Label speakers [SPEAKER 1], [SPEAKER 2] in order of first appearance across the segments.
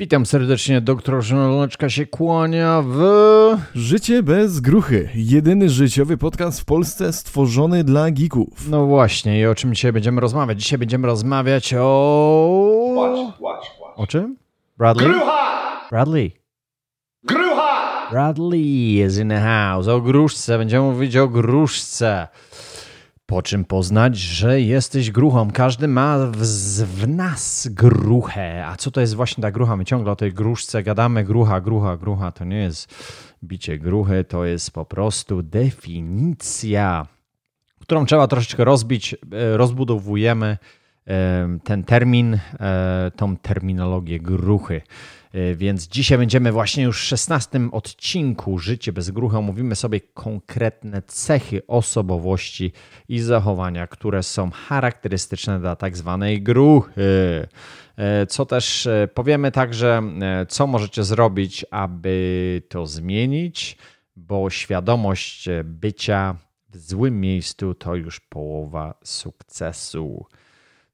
[SPEAKER 1] Witam serdecznie, doktor Żoneczka się kłania w...
[SPEAKER 2] Życie bez gruchy. Jedyny życiowy podcast w Polsce stworzony dla geeków.
[SPEAKER 1] No właśnie, i o czym dzisiaj będziemy rozmawiać? Dzisiaj będziemy rozmawiać o...
[SPEAKER 3] Watch, watch, watch.
[SPEAKER 1] O czym? Bradley?
[SPEAKER 3] Grucha!
[SPEAKER 1] Bradley.
[SPEAKER 3] Grucha!
[SPEAKER 1] Bradley is in the house. O gruszce, będziemy mówić o gruszce. Po czym poznać, że jesteś gruchą. Każdy ma w, w, nas gruchę. A co to jest właśnie ta grucha? My ciągle o tej gruszce gadamy. Grucha, grucha, grucha. To nie jest bicie gruchy, to jest po prostu definicja, którą trzeba troszeczkę rozbić. E, rozbudowujemy e, ten termin, e, tą terminologię gruchy. E, więc dzisiaj będziemy właśnie już w 16 odcinku Życie bez grucha. Mówimy sobie konkretne cechy osobowości i zachowania, które są charakterystyczne dla tak zwanej gruchy. E, co też e, powiemy także, co możecie zrobić, aby to zmienić, bo świadomość bycia w złym miejscu to już połowa sukcesu.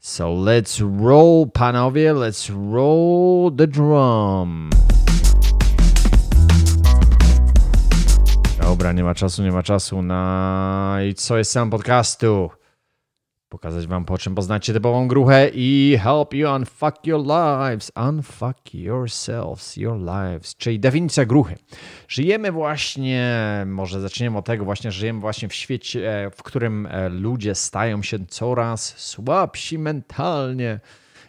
[SPEAKER 1] So let's roll, panowie, let's roll the drum. Dobra, nie ma czasu, nie ma czasu na... I co jest sam podcastu? Pokazać wam po czym poznacie typową gruchę i help you unfuck your lives, unfuck yourselves, your lives, czyli definicja gruchy. Żyjemy właśnie, może zaczniemy od tego właśnie, żyjemy właśnie w świecie, w którym e, ludzie stają się coraz słabsi mentalnie,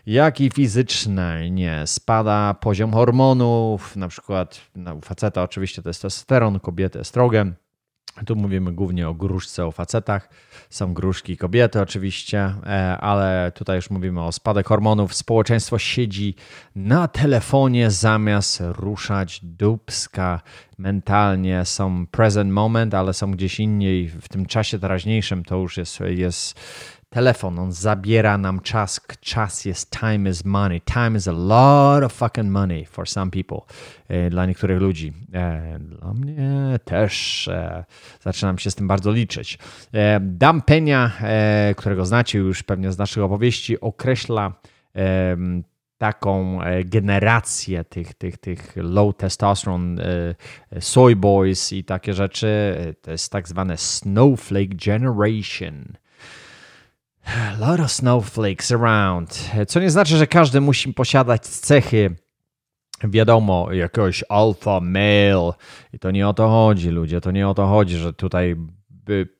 [SPEAKER 1] jak i fizycznie. Spada poziom hormonów, na przykład no, u faceta oczywiście testosteron, kobiety estrogen, tu mówimy głównie o gruszce, o facetach. Są gruszki kobiety oczywiście, e, ale tutaj już mówimy o spadek hormonów. Społeczeństwo siedzi na telefonie zamiast ruszać dubska mentalnie. Są present moment, ale są gdzieś indziej. W tym czasie teraźniejszym to już jest, jest telefon, on zabiera nam czas. Czas jest time is money. Time is a lot of fucking money for some people. E, dla niektórych ludzi. E, dla mnie też e, zaczynam się z tym bardzo liczyć. Dan Penia, którego znacie już pewnie z naszych opowieści, określa taką generację tych, tych, tych low testosterone soy boys i takie rzeczy. To jest tak zwane snowflake generation. A lot of snowflakes around. Co nie znaczy, że każdy musi posiadać cechy, wiadomo, jakiegoś alpha male. I to nie o to chodzi, ludzie. To nie o to chodzi, że tutaj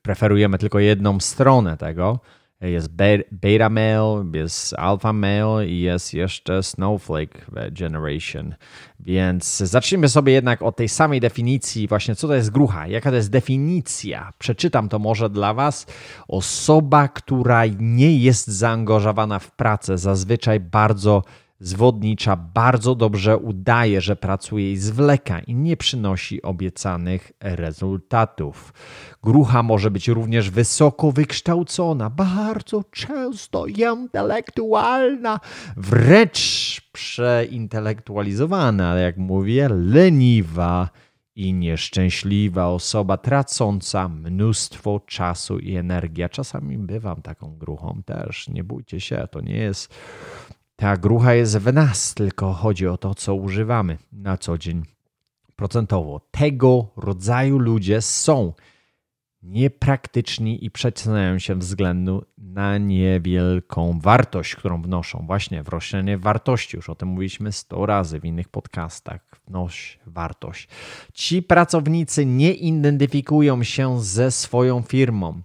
[SPEAKER 1] preferujemy tylko jedną stronę tego. Jest beta male, jest alpha male i jest jeszcze snowflake generation. Więc zacznijmy sobie jednak od tej samej definicji, właśnie co to jest grucha, jaka to jest definicja. Przeczytam to może dla Was. Osoba, która nie jest zaangażowana w pracę, zazwyczaj bardzo zwodnicza bardzo dobrze udaje, że pracuje i zwleka i nie przynosi obiecanych rezultatów. Grucha może być również wysoko wykształcona, bardzo często intelektualna, wręcz przeintelektualizowana, jak mówię, leniwa i nieszczęśliwa osoba, tracąca mnóstwo czasu i energii. czasami bywam taką gruchą też. Nie bójcie się, to nie jest ta grucha jest w nas, tylko chodzi o to, co używamy na co dzień procentowo. Tego rodzaju ludzie są niepraktyczni i przeceniają się względu na niewielką wartość, którą wnoszą. Właśnie wrośnienie wartości, już o tym mówiliśmy 100 razy w innych podcastach. Wnoś wartość. Ci pracownicy nie identyfikują się ze swoją firmą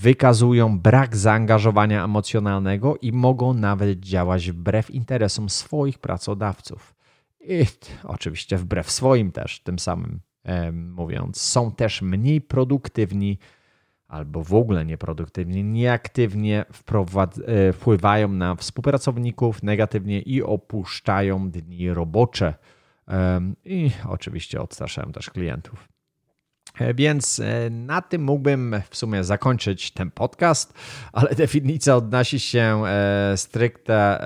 [SPEAKER 1] wykazują brak zaangażowania emocjonalnego i mogą nawet działać wbrew interesom swoich pracodawców. I oczywiście wbrew swoim też, tym samym e, mówiąc, są też mniej produktywni albo w ogóle nieproduktywni, nieaktywnie e, wpływają na współpracowników negatywnie i opuszczają dni robocze. I oczywiście odstraszają też klientów. E, więc e, na tym mógłbym w sumie zakończyć ten podcast, ale definicja odnosi się e, stricte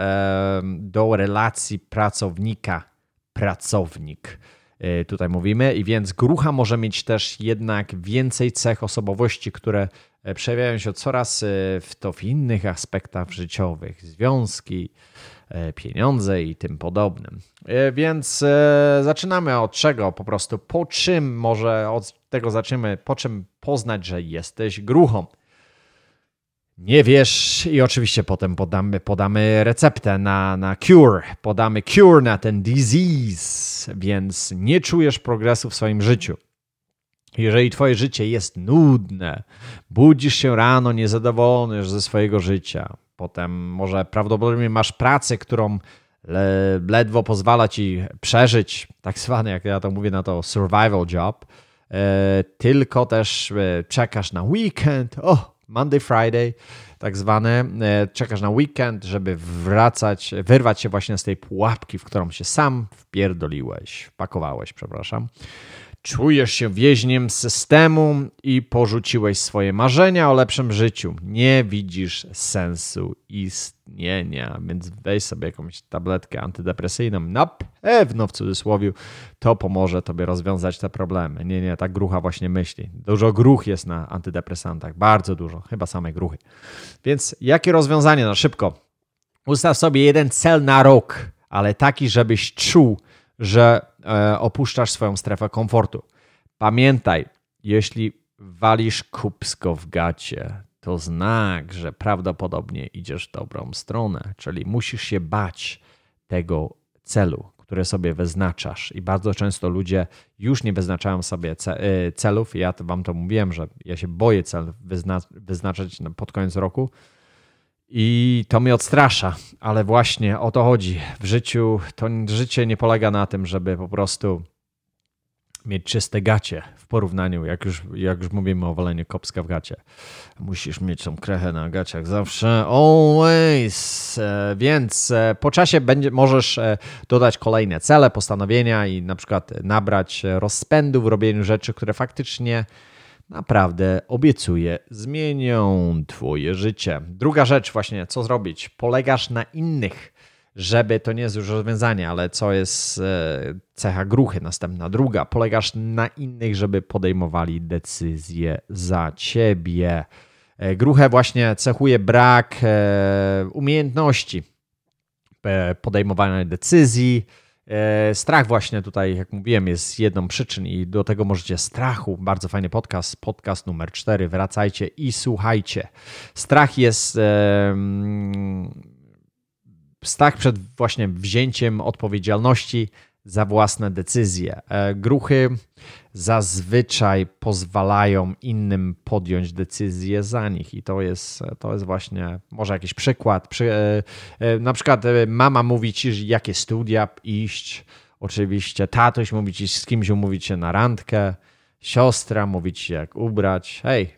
[SPEAKER 1] do relacji pracownika-pracownik. Tutaj mówimy, i więc grucha może mieć też jednak więcej cech osobowości, które przejawiają się coraz w to w innych aspektach życiowych, związki, pieniądze i tym podobnym. E, Więc e, zaczynamy od czego? Po prostu po czym może od tego zaczniemy, po czym poznać, że jesteś gruchą. Nie wiesz i oczywiście potem podamy, podamy receptę na, na cure, podamy cure na ten disease, więc nie czujesz progresu w swoim życiu. Jeżeli twoje życie jest nudne, budzisz się rano niezadowolony ze swojego życia, potem może prawdopodobnie masz pracę, którą le, ledwo pozwala ci przeżyć, tak zwany, jak ja to mówię na to, survival job, e, tylko też e, czekasz na weekend, o, Monday, Friday, tak zwane, e, czekasz na weekend, żeby wracać, wyrwać się właśnie z tej pułapki, w którą się sam wpierdoliłeś, wpakowałeś, przepraszam. Czujesz się więźniem systemu i porzuciłeś swoje marzenia o lepszym życiu. Nie widzisz sensu istnienia, więc weź sobie jakąś tabletkę antydepresyjną. Na pewno w cudzysłowie to pomoże tobie rozwiązać te problemy. Nie, nie, ta grucha właśnie myśli. Dużo gruch jest na antydepresantach, bardzo dużo, chyba same gruchy. Więc jakie rozwiązanie? No szybko. Ustaw sobie jeden cel na rok, ale taki, żebyś czuł, że opuszczasz swoją strefę komfortu. Pamiętaj, jeśli walisz kupsko w gacie, to znak, że prawdopodobnie idziesz w dobrą stronę, czyli musisz się bać tego celu, które sobie wyznaczasz. I bardzo często ludzie już nie wyznaczają sobie ce- celów. Ja wam to mówiłem, że ja się boję cel wyzna- wyznaczać pod koniec roku. I to mnie odstrasza, ale właśnie o to chodzi. W życiu to życie nie polega na tym, żeby po prostu mieć czyste gacie w porównaniu, jak już, jak już mówimy o waleniu kopska w gacie. Musisz mieć tą krechę na gaciach zawsze, always. E, Więc e, po czasie będzie, możesz e, dodać kolejne cele, postanowienia i na przykład nabrać rozpędu w robieniu rzeczy, które faktycznie naprawdę obiecuję, zmienią Twoje życie. Druga rzecz, właśnie, co zrobić? Polegasz na innych, żeby to nie jest już rozwiązanie, ale co jest e, cecha gruchy. Następna, druga, polegasz na innych, żeby podejmowali decyzje za ciebie. E, Gruchę właśnie cechuje brak e, umiejętności podejmowania decyzji. E, Strach właśnie tutaj, jak mówiłem, jest jedną przyczyn i do tego możecie strachu. Bardzo fajny podcast, podcast numer 4. Wracajcie i słuchajcie. Strach jest strach przed właśnie wzięciem odpowiedzialności za własne decyzje. E, Gruchy zazwyczaj pozwalają innym podjąć decyzje za nich i to jest, to jest właśnie może jakiś przykład. Przy, e, e, na przykład e, mama mówi ci, jakie studia iść, oczywiście tatoś mówi ci z kimś umówić się na randkę, siostra mówi ci jak ubrać. Hej,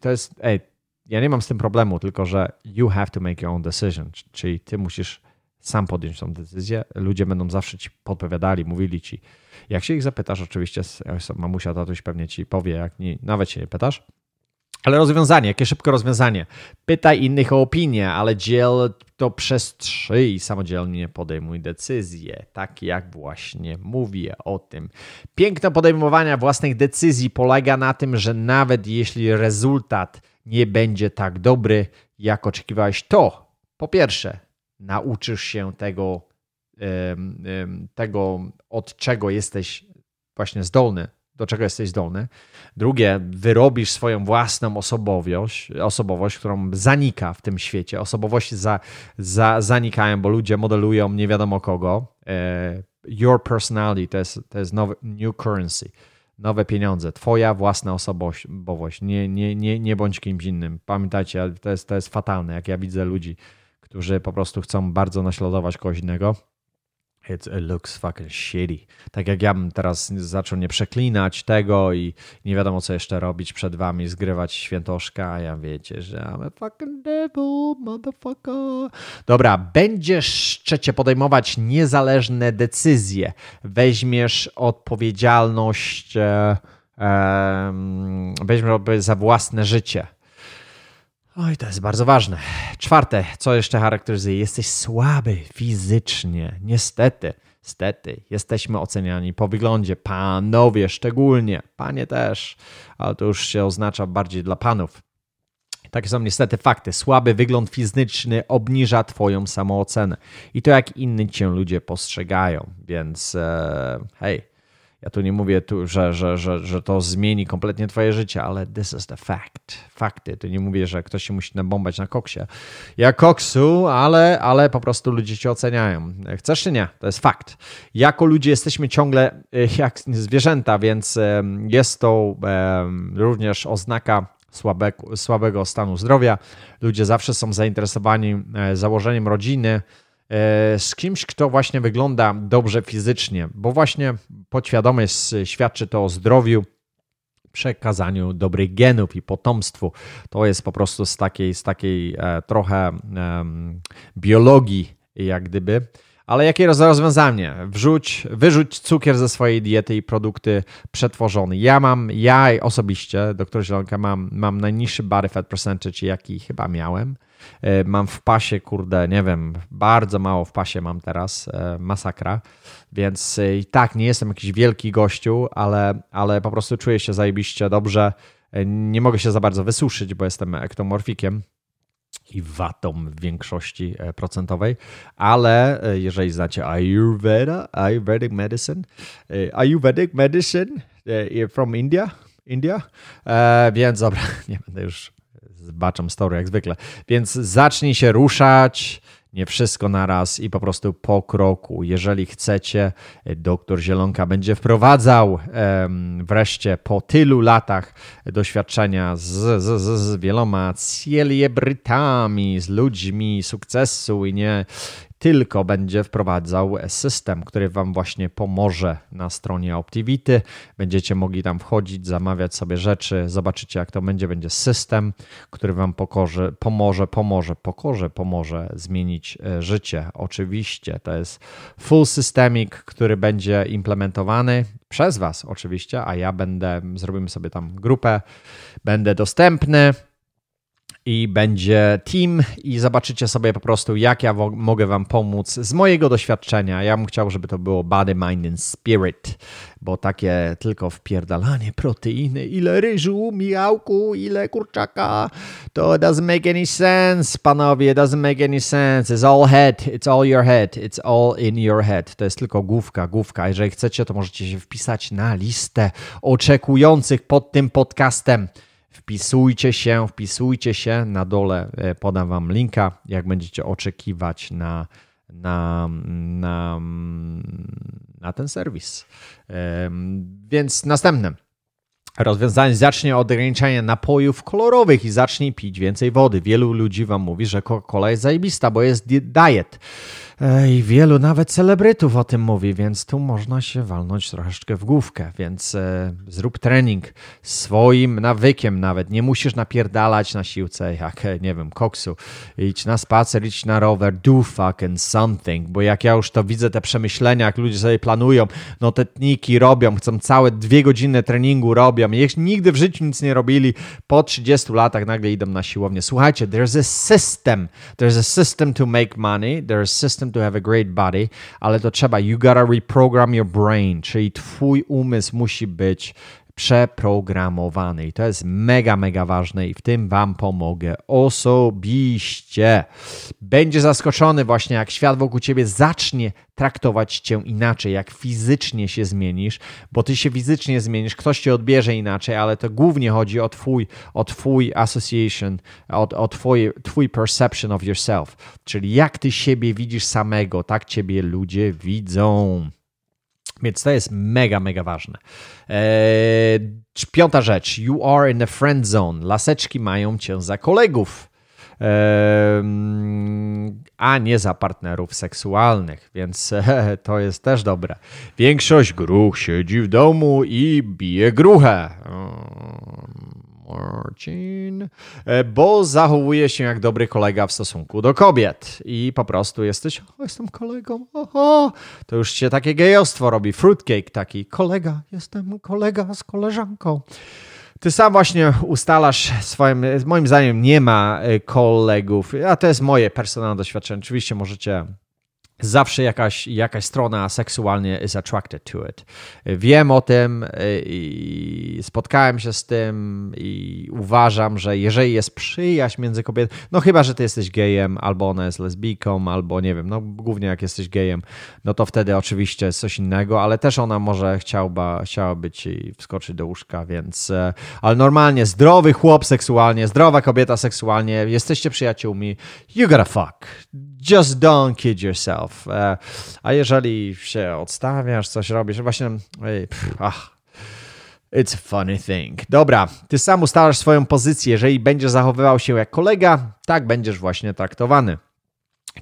[SPEAKER 1] to jest, ej, ja nie mam z tym problemu, tylko że you have to make your own decision, czyli ty musisz sam podjąć tą decyzję. Ludzie będą zawsze ci podpowiadali, mówili ci. Jak się ich zapytasz, oczywiście, mamusia, tatuś pewnie ci powie, jak nie, nawet się nie pytasz. Ale rozwiązanie, jakie szybko rozwiązanie. Pytaj innych o opinię, ale dziel to przez trzy i samodzielnie podejmuj decyzje. Tak jak właśnie mówię o tym. Piękno podejmowania własnych decyzji polega na tym, że nawet jeśli rezultat nie będzie tak dobry, jak oczekiwałeś, to po pierwsze nauczysz się tego, tego od czego jesteś właśnie zdolny, do czego jesteś zdolny. Drugie, wyrobisz swoją własną osobowość, osobowość którą zanika w tym świecie. Osobowości za, za, zanikają, bo ludzie modelują nie wiadomo kogo. E, Your personality to jest, to jest nowy, new currency, nowe pieniądze. Twoja własna osobowość. Nie, nie, nie, nie bądź kimś innym. Pamiętajcie, to jest, to jest fatalne, jak ja widzę ludzi, którzy po prostu chcą bardzo naśladować kogoś innego. It, looks fucking shitty. Tak jak ja bym teraz zaczął nie przeklinać tego i nie wiadomo co jeszcze robić przed wami, zgrywać świętoszka, a ja wiecie, że I'm a fucking devil, motherfucker. Dobra, będziesz trzecie podejmować niezależne decyzje. Weźmiesz odpowiedzialność, e, em, weźmiesz za własne życie. Oj, to jest bardzo ważne. Czwarte, co jeszcze charakteryzuje? Jesteś słaby fizycznie. Niestety, stety, jesteśmy oceniani po wyglądzie. Panowie szczególnie, panie też, ale to już się oznacza bardziej dla panów. Takie są niestety fakty. Słaby wygląd fizyczny obniża Twoją samoocenę i to, jak inni Cię ludzie postrzegają. Więc e, hej, ja tu nie mówię, tu, że, że, że, że to zmieni kompletnie Twoje życie, ale this is the fact. Fakty. Tu nie mówię, że ktoś się musi nabombać na koksie. Ja koksu, ale, ale po prostu ludzie Cię oceniają. Chcesz czy nie? To jest fakt. Jako ludzie jesteśmy ciągle e, jak zwierzęta, więc e, jest to również oznaka słabego, słabego stanu zdrowia. Ludzie zawsze są zainteresowani e, założeniem rodziny e, z kimś, kto właśnie wygląda dobrze fizycznie, bo właśnie podświadomość świadczy to o zdrowiu, przekazaniu dobrych genów i potomstwu. To jest po prostu z takiej, z takiej e, trochę biologii, jak gdyby. Ale jakie rozwiązanie? Wrzuć, wyrzuć cukier ze swojej diety i produkty przetworzone. Ja mam, ja osobiście, doktor Zielonka, mam, mam najniższy body fat percentage, jaki chyba miałem. E, mam w pasie, kurde, nie wiem, bardzo mało w pasie mam teraz, e, masakra. Więc e, i tak nie jestem jakiś wielki gościu, ale, ale po prostu czuję się zajebiście dobrze. Nie mogę się za bardzo wysuszyć, bo jestem ektomorfikiem i watą w większości procentowej, ale jeżeli znacie Ayurveda, Ayurvedic medicine, Ayurvedic medicine from India, India, więc dobra, nie będę już zbaczam story jak zwykle, więc zacznij się ruszać, nie wszystko naraz i po prostu po kroku. Jeżeli chcecie, doktor Zielonka będzie wprowadzał wreszcie po tylu latach doświadczenia z, z, z, z wieloma celebrytami, z ludźmi sukcesu i nie, tylko będzie wprowadzał system, który Wam właśnie pomoże na stronie Optivity. Będziecie mogli tam wchodzić, zamawiać sobie rzeczy, zobaczycie jak to będzie. Będzie system, który Wam pokorze, pomoże, pomoże, pokorze, pomoże zmienić e, życie. Oczywiście to jest full systemic, który będzie implementowany przez Was oczywiście, a ja będę, zrobimy sobie tam grupę, będę dostępny i będzie team i zobaczycie sobie po prostu, jak ja mogę Wam pomóc z mojego doświadczenia. Ja bym chciał, żeby to było body, mind and spirit, bo takie tylko wpierdalanie proteiny, ile ryżu, miałku, ile kurczaka, to doesn't make any sense, panowie, doesn't make any sense. It's all head, it's all your head, it's all in your head. To jest tylko główka, główka. Jeżeli chcecie, to możecie się wpisać na listę oczekujących pod tym podcastem. Wpisujcie się, wpisujcie się. Na dole e, podam Wam linka, jak będziecie oczekiwać na, na, na, na ten serwis. Więc następne. Rozwiązanie zacznie od ograniczania napojów kolorowych i zacznij pić więcej wody. Wielu ludzi Wam mówi, że Coca-Cola jest zajebista, bo jest diet. I wielu nawet celebrytów o tym mówi, więc tu można się walnąć troszeczkę w główkę, więc e, zrób trening swoim nawykiem nawet. Nie musisz napierdalać na siłce jak, e, nie wiem, koksu. Idź na spacer, idź na rower, do fucking something, bo jak ja już to widzę, te przemyślenia, jak ludzie sobie planują, no te tniki robią, chcą całe dwie godziny treningu robią, jeśli nigdy w życiu nic nie robili, po 30 latach nagle idą na siłownię. Słuchajcie, there's a system, there's a system to make money, there's a system to have a great body, ale to trzeba, you gotta reprogram your brain, czyli twój umysł musi być przeprogramowany. I to jest mega, mega ważne i w tym Wam pomogę osobiście. Będzie zaskoczony właśnie, jak świat wokół Ciebie zacznie traktować Cię inaczej, jak fizycznie się zmienisz, bo Ty się fizycznie zmienisz, ktoś Cię odbierze inaczej, ale to głównie chodzi o Twój, o twój association, o, o twój, twój perception of yourself, czyli jak Ty siebie widzisz samego, tak Ciebie ludzie widzą. Więc to jest mega, mega ważne. Eee, piąta rzecz. You are in the friend zone. Laseczki mają cię za kolegów. Eee, a nie za partnerów seksualnych, więc to jest też dobre. Większość gruch siedzi w domu i bije gruchę. Marcin, e, bo zachowuje się jak dobry kolega w stosunku do kobiet i po prostu jesteś, o, jestem kolegą, oho, to już się takie gejostwo robi, fruitcake taki, kolega, jestem kolega z koleżanką. Ty sam właśnie ustalasz swoim, moim zdaniem nie ma e, kolegów, a to jest moje personalne doświadczenie. Oczywiście możecie zawsze jakaś, jakaś strona seksualnie is attracted to it. Wiem o tym i spotkałem się z tym i uważam, że jeżeli jest przyjaźń między kobietą, no chyba, że ty jesteś gejem, albo ona jest lesbijką, albo nie wiem, no głównie jak jesteś gejem, no to wtedy oczywiście jest coś innego, ale też ona może chciałba, chciałaby ci wskoczyć do łóżka, więc e, ale normalnie zdrowy chłop seksualnie, zdrowa kobieta seksualnie, jesteście przyjaciółmi, you gotta fuck. Just don't kid yourself. E, a jeżeli się odstawiasz, coś robisz, właśnie, ach, It's a funny thing. Dobra, ty sam ustalasz swoją pozycję. Jeżeli będziesz zachowywał się jak kolega, tak będziesz właśnie traktowany.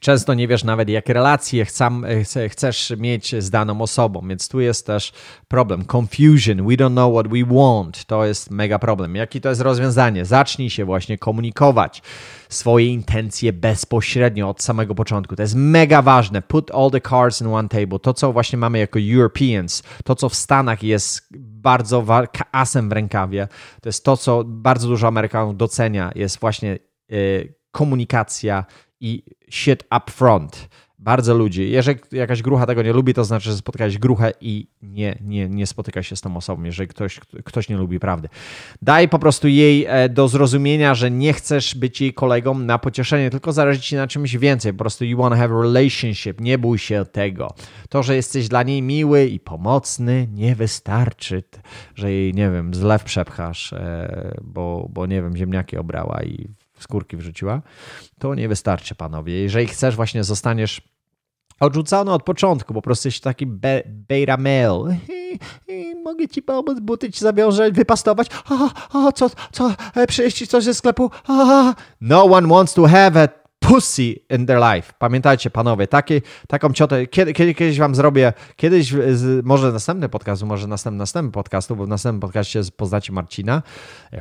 [SPEAKER 1] Często nie wiesz nawet, jakie relacje chcesz mieć z daną osobą, więc tu jest też problem. Confusion, we don't know what we want. To jest mega problem. Jakie to jest rozwiązanie? Zacznij się właśnie komunikować swoje intencje bezpośrednio od samego początku. To jest mega ważne. Put all the cards in one table. To, co właśnie mamy jako Europeans, to, co w Stanach jest bardzo asem w rękawie, to jest to, co bardzo dużo Amerykanów docenia, jest właśnie yy, komunikacja i shit up front. Bardzo ludzi. Jeżeli jakaś grucha tego nie lubi, to znaczy, że spotkałeś gruchę i nie, nie, nie spotyka się z tą osobą, jeżeli ktoś, ktoś nie lubi prawdy. Daj po prostu jej e, do zrozumienia, że nie chcesz być jej kolegą na pocieszenie, tylko zależy ci na czymś więcej. Po prostu you want to have a relationship. Nie bój się tego. To, że jesteś dla niej miły i pomocny, nie wystarczy, że jej, nie wiem, zlew przepchasz, e, bo, bo nie wiem, ziemniaki obrała i skórki wrzuciła, to nie wystarczy, panowie. Jeżeli chcesz, właśnie zostaniesz odrzucony od początku, po prostu jesteś taki be beta male. Mogę ci pomóc, buty ci zawiążę, wypastować. A, a, co, co, e, przyjść coś ze sklepu? A, no one wants to have a pussy in their life. Pamiętajcie, panowie, taki, taką ciotę, kiedy, kiedy, kiedyś wam zrobię, kiedyś, może następny podcast, może następny, następny podcastu, bo w następnym podcaście poznacie Marcina,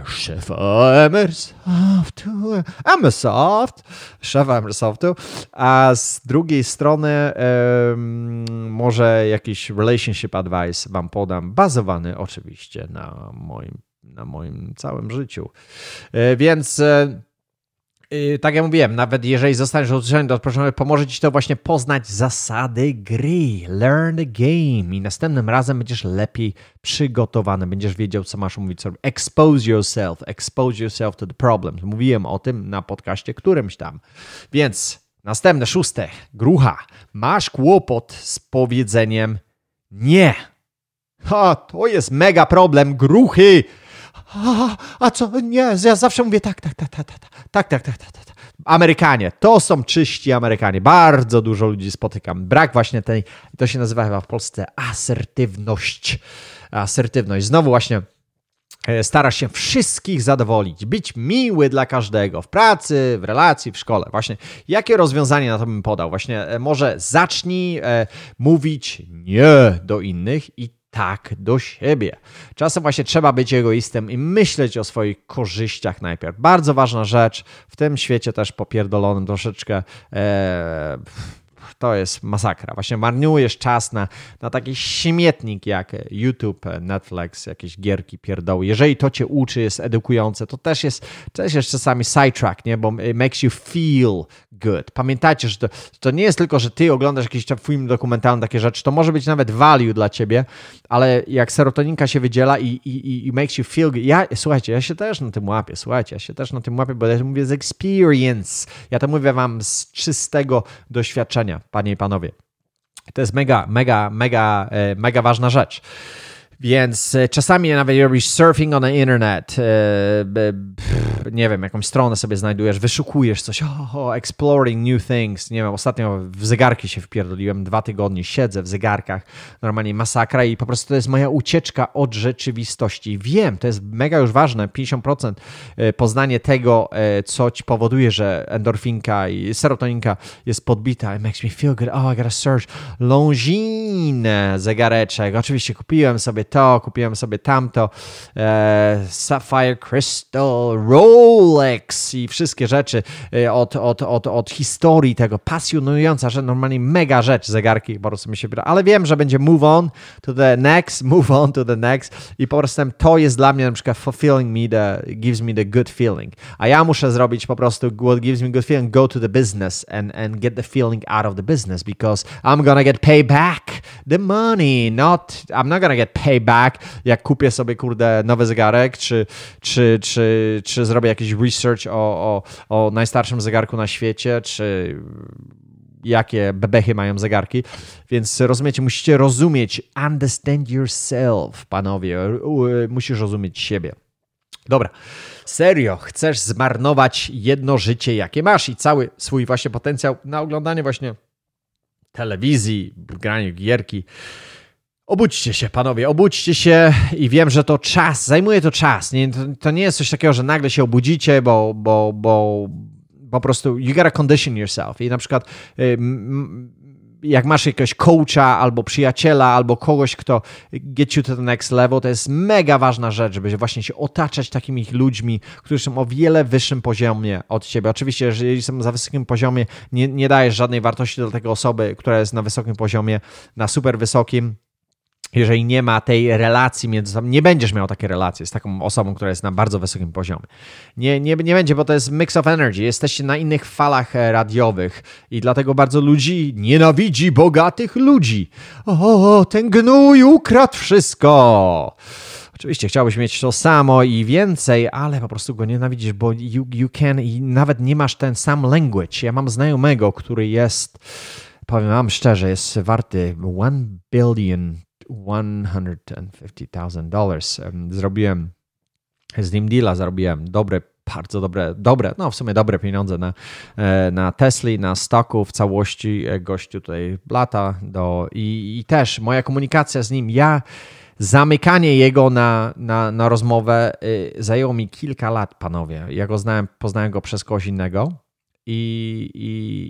[SPEAKER 1] szefa Emersoftu, Emersoft, szefa Emersoftu, a z drugiej strony um, może jakiś relationship advice wam podam, bazowany oczywiście na moim, na moim całym życiu. E, więc e, tak jak mówiłem, nawet jeżeli zostaniesz odrzucony do odpoczynku, pomoże ci to właśnie poznać zasady gry. Learn the game. I następnym razem będziesz lepiej przygotowany, będziesz wiedział, co masz mówić. Expose yourself, expose yourself to the problems. Mówiłem o tym na podcaście którymś tam. Więc następne, szóste, grucha. Masz kłopot z powiedzeniem nie. Ha, to jest mega problem, gruchy a, a co, nie, ja zawsze mówię tak, tak, tak, tak, tak, tak, tak, tak, tak, tak. Amerykanie, to są czyści Amerykanie. Bardzo dużo ludzi spotykam. Brak właśnie tej, to się nazywa chyba w Polsce asertywność. Asertywność. Znowu właśnie starasz się wszystkich zadowolić, być miły dla każdego w pracy, w relacji, w szkole. Właśnie jakie rozwiązanie na to bym podał? Właśnie może zacznij e, mówić nie do innych i tak do siebie. Czasem właśnie trzeba być egoistem i myśleć o swoich korzyściach najpierw. Bardzo ważna rzecz w tym świecie też popierdolonym troszeczkę. E, to jest masakra. Właśnie marnujesz czas na, na taki śmietnik jak YouTube, Netflix, jakieś gierki, pierdoły. Jeżeli to cię uczy, jest edukujące, to też jest, też jest czasami sidetrack, nie? bo makes you feel good. Pamiętajcie, że to, to nie jest tylko, że ty oglądasz jakiś film dokumentalny, takie rzeczy, to może być nawet value dla ciebie, ale jak serotoninka się wydziela i, i, i makes you feel good. Ja, słuchajcie, ja się też na tym łapię, słuchajcie, ja się też na tym łapię, bo ja mówię z experience. Ja to mówię wam z czystego doświadczenia, panie i panowie. To jest mega, mega, mega, e, mega ważna rzecz. Więc e, czasami nawet robisz surfing on the internet, e, nie wiem, jakąś stronę sobie znajdujesz, wyszukujesz coś, oh, exploring new things, nie wiem, ostatnio w zegarki się wpierdoliłem, dwa tygodnie siedzę w zegarkach, normalnie masakra i po prostu to jest moja ucieczka od rzeczywistości. Wiem, to jest mega już ważne, 50% e, poznanie tego, co ci powoduje, że endorfinka i serotoninka jest podbita, it makes me feel good, oh, I gotta search, Longines zegareczek, oczywiście kupiłem sobie to, kupiłem sobie tamto, e, Sapphire Crystal, Rolex i wszystkie rzeczy e, od, od, od, od historii tego, pasjonująca, że normalnie mega rzecz, zegarki po prostu mi się wyda, ale wiem, że będzie move on to the next, move on to the next i po prostu to jest dla mnie na przykład fulfilling me, the, gives me the good feeling, a ja muszę zrobić po prostu what gives me good feeling, go to the business and, and get the feeling out of the business because I'm gonna get paid back the money, not, I'm not gonna get paid back jak kupię sobie kurde nowy zegarek, czy, czy, czy, czy zrobię jakiś research o, o, o najstarszym zegarku na świecie, czy jakie bebechy mają zegarki. Więc rozumiecie, musicie rozumieć, understand yourself, panowie. Musisz rozumieć siebie. Dobra, serio, chcesz zmarnować jedno życie, jakie masz i cały swój właśnie potencjał na oglądanie właśnie telewizji, granie gierki. Obudźcie się, panowie, obudźcie się i wiem, że to czas, zajmuje to czas. Nie, to, to nie jest coś takiego, że nagle się obudzicie, bo, bo, bo po prostu you gotta condition yourself. I na przykład jak masz jakiegoś coacha, albo przyjaciela, albo kogoś, kto get you to the next level, to jest mega ważna rzecz, żeby właśnie się otaczać takimi ludźmi, którzy są o wiele wyższym poziomie od ciebie. Oczywiście, jeżeli są za wysokim poziomie, nie, nie dajesz żadnej wartości dla tej osoby, która jest na wysokim poziomie, na super wysokim, jeżeli nie ma tej relacji między sobą, nie będziesz miał takiej relacji z taką osobą, która jest na bardzo wysokim poziomie. Nie, nie, nie będzie, bo to jest mix of energy. Jesteście na innych falach e, radiowych i dlatego bardzo ludzi nienawidzi bogatych ludzi. O, ten gnój ukradł wszystko. Oczywiście chciałbyś mieć to samo i więcej, ale po prostu go nienawidzisz, bo you, you can i nawet nie masz ten sam language. Ja mam znajomego, który jest, powiem wam szczerze, jest warty 1 billion $150,000. Zrobiłem z nim deala, zarobiłem dobre, bardzo dobre, dobre, no w sumie dobre pieniądze na, e, na Tesli, na stoku w całości. E, gościu tutaj lata do, i, i też moja komunikacja z nim, ja zamykanie jego na, na, na rozmowę y, zajęło mi kilka lat, panowie. Ja go znałem, poznałem go przez kogoś innego i,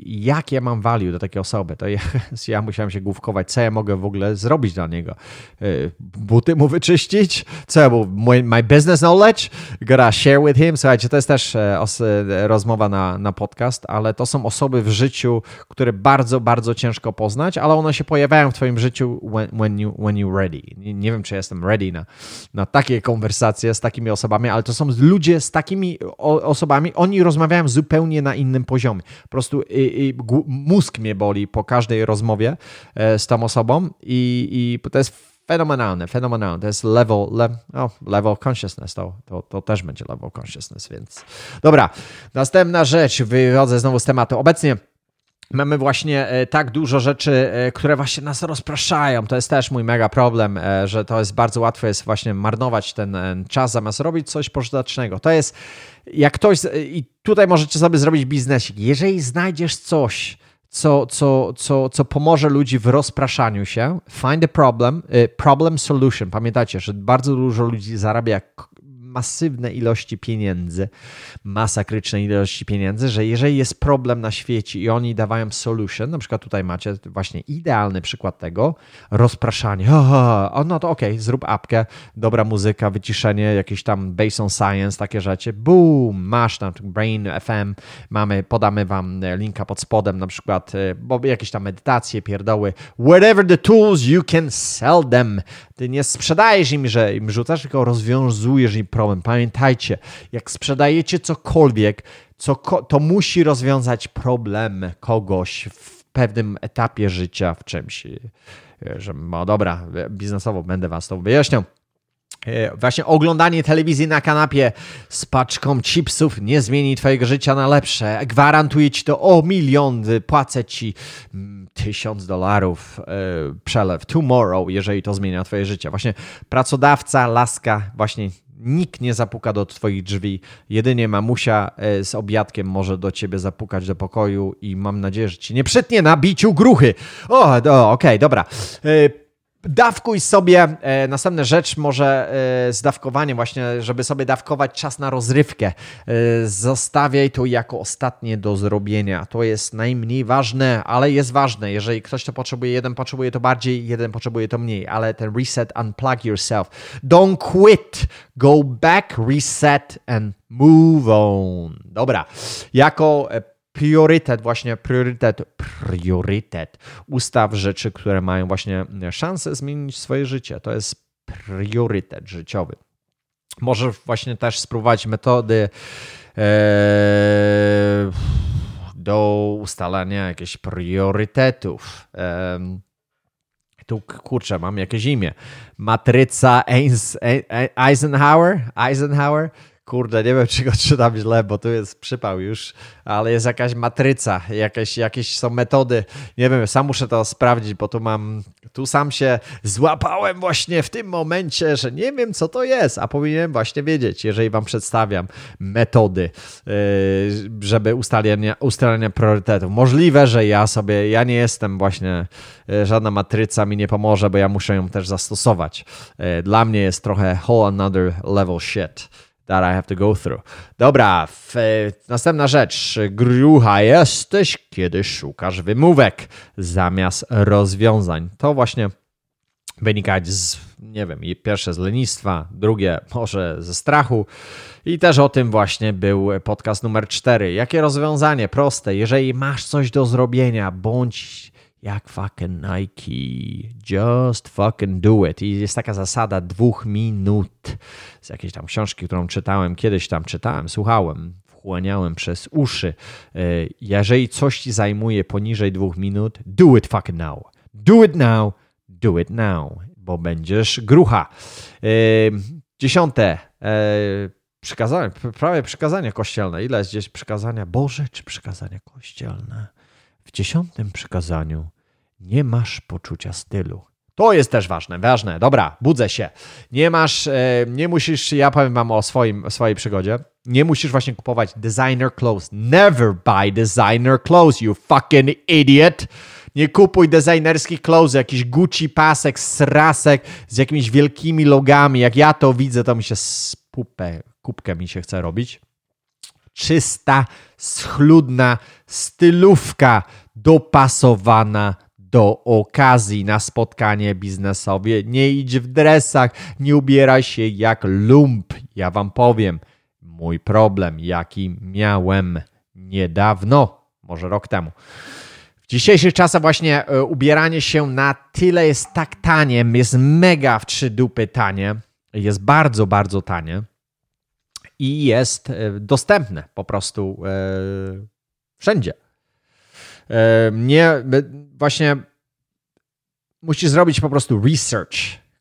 [SPEAKER 1] i jak ja mam value do takiej osoby, to ja, ja musiałem się główkować, co ja mogę w ogóle zrobić dla niego. E, buty mu wyczyścić? Co ja mu, my business knowledge? Gotta share with him? Słuchajcie, to jest też e, e, rozmowa na, na podcast, ale to są osoby w życiu, które bardzo, bardzo ciężko poznać, ale one się pojawiają w twoim życiu when, when, you, when you ready. Nie, wiem, czy jestem ready na, na takie konwersacje z takimi osobami, ale to są ludzie z takimi osobami, oni rozmawiają zupełnie na innym poziomie. Po prostu i, i, mózg mnie boli po każdej rozmowie e, z tą osobą i, i to jest fenomenalne, fenomenalne. To jest level, le, oh, level consciousness, to, to, to też będzie level consciousness, więc dobra. Następna rzecz, wychodzę znowu z tematu. Obecnie Mamy właśnie e, tak dużo rzeczy, e, które właśnie nas rozpraszają. To jest też mój mega problem, że to jest bardzo łatwo jest właśnie marnować ten czas zamiast robić coś pożytecznego. To jest jak ktoś, i tutaj możecie sobie zrobić biznesik, jeżeli znajdziesz coś, co, co, co, co pomoże ludzi w rozpraszaniu się, find a problem, problem solution. Pamiętajcie, że bardzo dużo ludzi zarabia masywne ilości pieniędzy, masakryczne ilości pieniędzy, że jeżeli jest problem na świecie i oni dawają solution, na przykład tutaj macie właśnie idealny przykład tego, rozpraszanie, o, no to okej, okay, zrób apkę, dobra muzyka, wyciszenie, jakieś tam based on science, takie rzeczy, boom, masz tam Brain FM, mamy, podamy wam linka pod spodem na przykład, y, bo jakieś tam medytacje, pierdoły, whatever the tools, you can sell them. Ty nie sprzedajesz im, że im rzucasz, tylko rozwiązujesz im problem Pamiętajcie, jak sprzedajecie cokolwiek, co, to musi rozwiązać problem kogoś w pewnym etapie życia, w czymś. Że, no dobra, biznesowo będę Was to wyjaśniał. E, właśnie oglądanie telewizji na kanapie z paczką chipsów nie zmieni Twojego życia na lepsze. Gwarantuję Ci to o milion, płacę Ci mm, tysiąc dolarów e, przelew tomorrow, jeżeli to zmienia Twoje życie. Właśnie pracodawca, laska, właśnie Nikt nie zapuka do Twoich drzwi. Jedynie mamusia e, z obiadkiem może do Ciebie zapukać do pokoju i mam nadzieję, że Ci nie przytnie na biciu gruchy. O, okej, okay, dobra. Dawkuj sobie, e, następna rzecz, może e, z dawkowaniem właśnie, żeby sobie dawkować czas na rozrywkę. E, zostawiaj to jako ostatnie do zrobienia. To jest najmniej ważne, ale jest ważne. Jeżeli ktoś to potrzebuje, jeden potrzebuje to bardziej, jeden potrzebuje to mniej, ale ten reset, unplug yourself. Don't quit. Go back, reset and move on. Dobra. Jako e, priorytet, właśnie priorytet, priorytet. Ustaw rzeczy, które mają właśnie szansę zmienić swoje życie. To jest priorytet życiowy. Możesz właśnie też spróbować metody e, do ustalania jakichś priorytetów. E, tu kurczę, mam jakieś imię. Matryca Eisenhower? Eisenhower? Kurde, nie wiem, czy go czytam źle, bo tu jest przypał już, ale jest jakaś matryca, jakieś, jakieś są metody. Nie wiem, sam muszę to sprawdzić, bo tu mam, tu sam się złapałem właśnie w tym momencie, że nie wiem, co to jest, a powinienem właśnie wiedzieć, jeżeli wam przedstawiam metody, yy, żeby ustalenia, ustalenia priorytetów. Możliwe, że ja sobie, ja nie jestem właśnie, yy, żadna matryca mi nie pomoże, bo ja muszę ją też zastosować. Yy, dla mnie jest trochę whole another level shit that I have to go through. Dobra, w, następna rzecz. Grucha jesteś, kiedy szukasz wymówek zamiast rozwiązań. To właśnie wynikać z, nie wiem, pierwsze z lenistwa, drugie może ze strachu. I też o tym właśnie był podcast numer cztery. Jakie rozwiązanie? Proste. Jeżeli masz coś do zrobienia, bądź jak fucking Nike. Just fucking do it. I jest taka zasada dwóch minut z jakiejś tam książki, którą czytałem, kiedyś tam czytałem, słuchałem, wchłaniałem przez uszy. E, jeżeli coś ci zajmuje poniżej dwóch minut, do it fucking now. Do it now, do it now, bo będziesz grucha. E, dziesiąte. E, przykazania, prawie przykazania kościelne. Ile jest gdzieś przykazania Boże czy przykazania kościelne? W dziesiątym przykazaniu nie masz poczucia stylu. To jest też ważne, ważne. Dobra, budzę się. Nie masz, e, nie musisz, ja powiem wam o swoim, swojej przygodzie. Nie musisz właśnie kupować designer clothes. Never buy designer clothes, you fucking idiot. Nie kupuj designerskich clothes, jakiś Gucci pasek, srasek z jakimiś wielkimi logami. Jak ja to widzę, to mi się spupę, kubkę mi się chce robić. Czysta, schludna stylówka dopasowana do okazji na spotkanie biznesowe. Nie idź w dresach, nie ubieraj się jak lump. Ja wam powiem, mój problem, jaki miałem niedawno, może rok temu. W dzisiejszych czasach właśnie e, ubieranie się na tyle jest tak tanie, jest mega w trzy dupy tanie, jest bardzo, bardzo tanie i jest e, dostępne po prostu e, wszędzie. Nie, właśnie musisz zrobić po prostu research,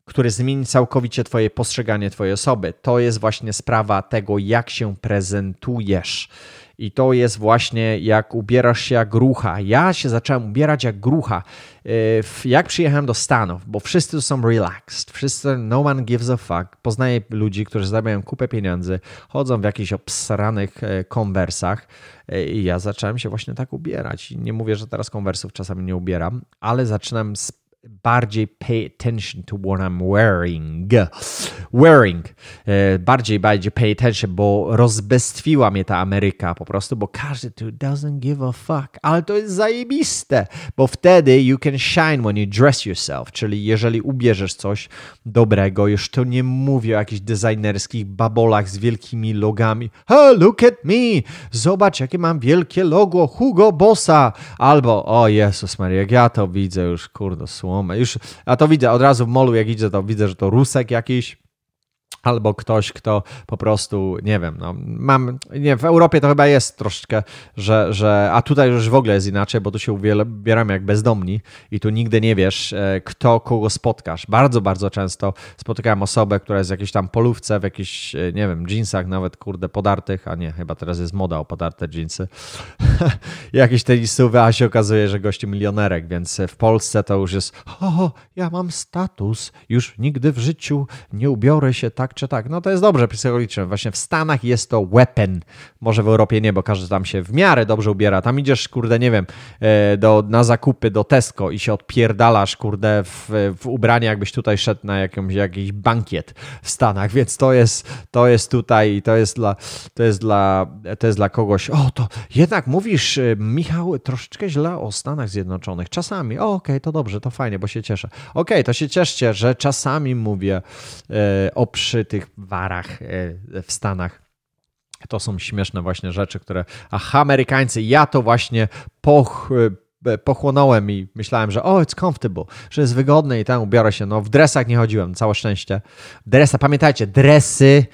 [SPEAKER 1] który zmieni całkowicie Twoje postrzeganie Twojej osoby. To jest właśnie sprawa tego, jak się prezentujesz. I to jest właśnie jak ubierasz się jak grucha. Ja się zacząłem ubierać jak grucha, jak przyjechałem do Stanów, bo wszyscy są relaxed, wszyscy, no one gives a fuck. Poznaję ludzi, którzy zarabiają kupę pieniędzy, chodzą w jakichś obsranych e, konwersach e, i ja zacząłem się właśnie tak ubierać. Nie mówię, że teraz konwersów czasami nie ubieram, ale zaczynam bardziej pay attention to what I'm wearing. Wearing. E, bardziej, bardziej pay attention, bo rozbestwiła mnie ta Ameryka po prostu, bo każdy tu doesn't give a fuck. Ale to jest zajebiste, bo wtedy you can shine when you dress yourself, czyli jeżeli ubierzesz coś dobrego, już to nie mówię o jakichś designerskich babolach z wielkimi logami. Hey, look at me! Zobacz, jakie mam wielkie logo Hugo Bossa! Albo, o Jezus Maria, jak ja to widzę już, kurde, słowo już, a to widzę od razu w molu, jak idzie, to widzę, że to rusek jakiś albo ktoś, kto po prostu, nie wiem, no, mam, nie, w Europie to chyba jest troszeczkę, że, że, a tutaj już w ogóle jest inaczej, bo tu się ubieramy jak bezdomni i tu nigdy nie wiesz, e, kto kogo spotkasz. Bardzo, bardzo często spotykałem osobę, która jest w jakiejś tam polówce, w jakichś, e, nie wiem, jeansach nawet, kurde, podartych, a nie, chyba teraz jest moda o podarte jeansy. Jakieś tenisówy, a się okazuje, że gości milionerek, więc w Polsce to już jest, o, ja mam status, już nigdy w życiu nie ubiorę się tak czy tak. No to jest dobrze psychologicznie. Właśnie w Stanach jest to weapon. Może w Europie nie, bo każdy tam się w miarę dobrze ubiera. Tam idziesz, kurde, nie wiem, e, do, na zakupy do Tesco i się odpierdalasz, kurde, w, w ubranie, jakbyś tutaj szedł na jakąś, jakiś bankiet w Stanach, więc to jest, to jest tutaj, to jest dla, to jest dla, to jest dla kogoś, o to jednak mówisz, e, Michał, troszeczkę źle o Stanach Zjednoczonych. Czasami, o okej, okay, to dobrze, to fajnie, bo się cieszę. Okej, okay, to się cieszcie, że czasami mówię e, o przytych warach e, w Stanach. To są śmieszne właśnie rzeczy, które. Aha, Amerykańcy, ja to właśnie poch, e, pochłonąłem i myślałem, że o, it's comfortable, że jest wygodne i tam ubiorę się. No, w dresach nie chodziłem, całe szczęście. Dresa, pamiętajcie, dresy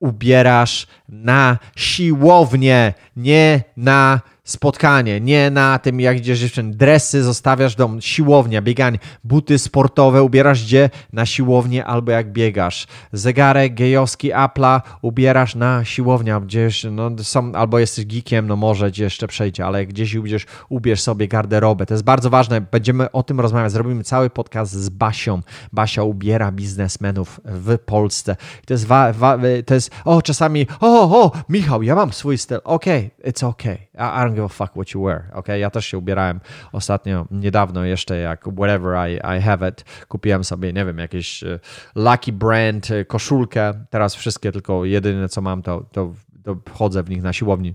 [SPEAKER 1] ubierasz na siłownię, nie na spotkanie, nie na tym, jak idziesz dziewczyn. Dresy zostawiasz dom, siłownia, bieganie, buty sportowe ubierasz gdzie? Na siłownię albo jak biegasz. Zegarek gejowski Apple'a ubierasz na siłownię, gdzieś, no są, albo jesteś geekiem, no może gdzieś jeszcze przejdzie, ale gdzieś ubierz, ubierz sobie garderobę. To jest bardzo ważne, będziemy o tym rozmawiać. Zrobimy cały podcast z Basią. Basia ubiera biznesmenów w Polsce. To jest, wa, wa, to jest o, czasami, o, o, Michał, ja mam swój styl. Okej, okay, it's okay. I don't give a fuck what you wear. Ok, ja też się ubierałem ostatnio, niedawno jeszcze, jak whatever I, I have it. Kupiłem sobie, nie wiem, jakieś e, Lucky Brand e, koszulkę. Teraz wszystkie, tylko jedyne co mam, to, to, to chodzę w nich na siłowni.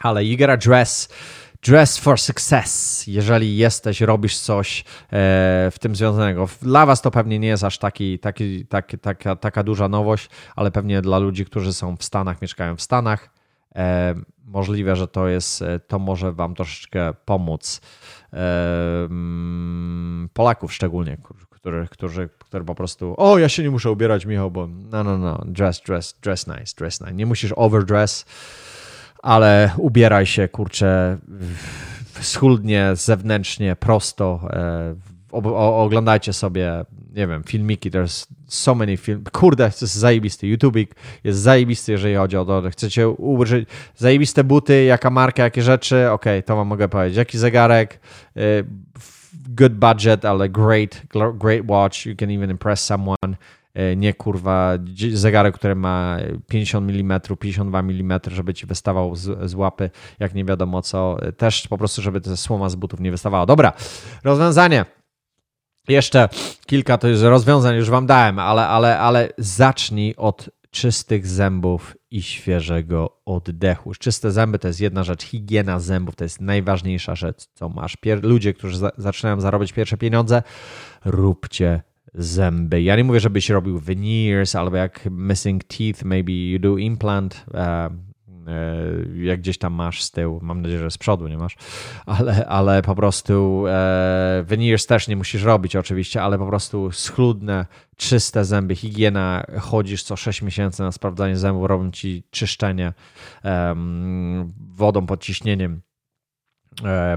[SPEAKER 1] Ale you gotta dress Dress for success. Jeżeli jesteś, robisz coś e, w tym związanego. Dla Was to pewnie nie jest aż taki, taki, taki, taka, taka duża nowość, ale pewnie dla ludzi, którzy są w Stanach, mieszkają w Stanach, możliwe, że to jest, e, to może Wam troszeczkę pomóc. E, mm, Polaków szczególnie, którzy, którzy, którzy po prostu, o, ja się nie muszę ubierać, Michał, bo no, no, no, dress, dress, dress nice, dress nice. Nie musisz overdress, ale ubieraj się, kurczę, schludnie, zewnętrznie, prosto, oglądajcie sobie, nie wiem, filmiki, there's so many film, kurde, to jest zajebisty, YouTubik jest zajebisty, jeżeli chodzi o to, chcecie użyć zajebiste buty, jaka marka, jakie rzeczy, ok, to wam mogę powiedzieć, jaki zegarek, y, good budget, ale great, great watch, you can even impress someone, y, nie kurwa zegarek, który ma 50 mm, 52 mm, żeby ci wystawał z, z, łapy, jak nie wiadomo co. Też po prostu, żeby ta słoma z butów nie wystawała. Dobra, rozwiązanie. Jeszcze kilka to już rozwiązań już wam dałem, ale, ale, ale zacznij od czystych zębów i świeżego oddechu. Czyste zęby to jest jedna rzecz, higiena zębów to jest najważniejsza rzecz, co masz. Pier ludzie, którzy za zaczynają zarobić pierwsze pieniądze, róbcie zęby. Ja nie mówię, żebyś robił veneers albo jak missing teeth, maybe you do implant. Uh, jak gdzieś tam masz z tyłu, mam nadzieję, że z przodu nie masz, ale, ale po prostu e, veneers też nie musisz robić oczywiście, ale po prostu schludne, czyste zęby, higiena, chodzisz co 6 miesięcy na sprawdzanie zębów, robią ci czyszczenie wodą pod ciśnieniem E,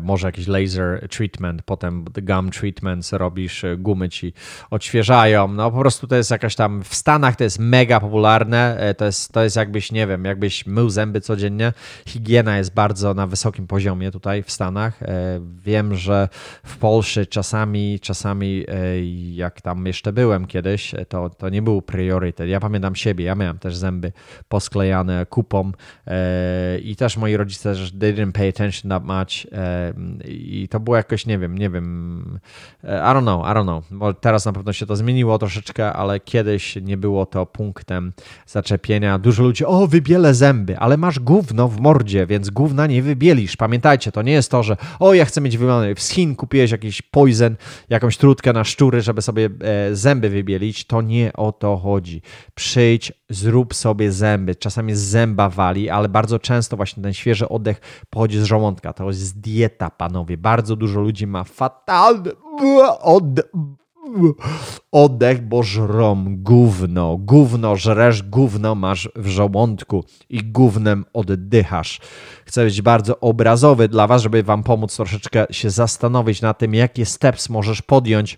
[SPEAKER 1] może jakiś laser treatment, potem gum treatments robisz, e, gumy ci odświeżają. No po prostu to jest jakaś tam, w Stanach to jest mega popularne, e, to jest, to jest jakbyś, nie wiem, jakbyś mył zęby codziennie. Higiena jest bardzo na wysokim poziomie tutaj w Stanach. Wiem, że w Polsce czasami, czasami jak tam jeszcze byłem kiedyś, to, to nie był priorytet. Ja pamiętam siebie, ja miałem też zęby posklejane kupą i też moi rodzice didn't pay attention that much i to było jakoś, nie wiem, nie wiem, e, I don't know, I don't know, bo teraz na pewno się to zmieniło troszeczkę, ale kiedyś nie było to punktem zaczepienia. Dużo ludzi, o, wybielę zęby, ale masz gówno w mordzie, więc gówna nie wybielisz. Pamiętajcie, to nie jest to, że o, ja chcę mieć wybielone. W Chin kupiłeś jakiś poison, jakąś trutkę na szczury, żeby sobie e, zęby wybielić. To nie o to chodzi. Przyjdź, zrób sobie zęby. Czasami z zęba wali, ale bardzo często właśnie ten świeży oddech pochodzi z żołądka. To jest dieta, panowie. Bardzo dużo ludzi ma fatalny oddech, bo żrom gówno. Gówno żresz, gówno masz w żołądku i gównem oddychasz. Chcę być bardzo obrazowy dla was, żeby wam pomóc troszeczkę się zastanowić na tym, jakie steps możesz podjąć,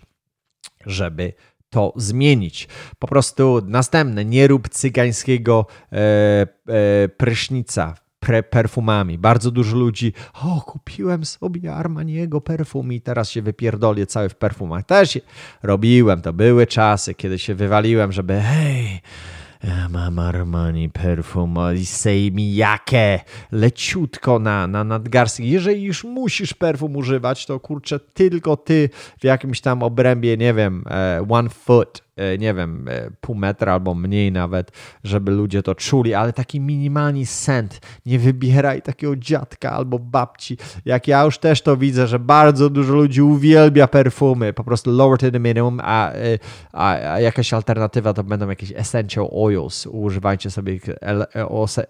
[SPEAKER 1] żeby to zmienić. Po prostu następne, nie rób cygańskiego e, e, prysznica pre perfumami. Bardzo dużo ludzi, o, kupiłem sobie Armaniego perfum i teraz się wypierdolię cały w perfumach. Też robiłem, to były czasy, kiedy się wywaliłem, żeby hej, Ja mam Armani perfum sej mi jakie leciutko na, na nadgarstki. Jeżeli już musisz perfum używać, to kurczę, tylko ty w jakimś tam obrębie, nie wiem, e, one foot nie wiem, e, pół metra albo mniej nawet, żeby ludzie to czuli, ale taki minimalny scent. Nie wybieraj takiego dziadka albo babci. Jak ja już też to widzę, że bardzo dużo ludzi uwielbia perfumy, po prostu lower to the minimum, a, e, a, a jakaś alternatywa to będą jakieś essential oils. Używajcie sobie ose,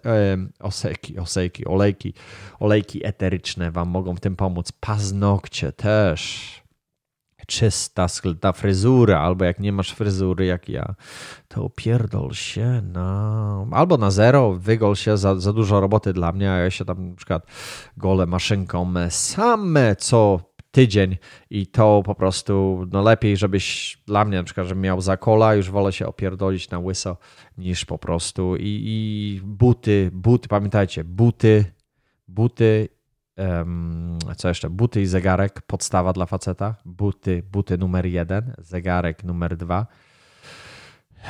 [SPEAKER 1] osejki, olejki, olejki eteryczne wam mogą w tym pomóc. Paznokcie też czysta, ta fryzura, albo jak nie masz fryzury jak ja, to pierdol się na... albo na zero, wygol się, za, za dużo roboty dla mnie, a ja się tam na przykład gole maszynką same co tydzień i to po prostu, no lepiej, żebyś dla mnie na przykład, żebym miał zakola, już wolę się opierdolić na łyso niż po prostu i, i buty, buty, pamiętajcie, buty, buty co jeszcze? Buty i zegarek, podstawa dla faceta. Buty, buty numer jeden, zegarek numer dwa.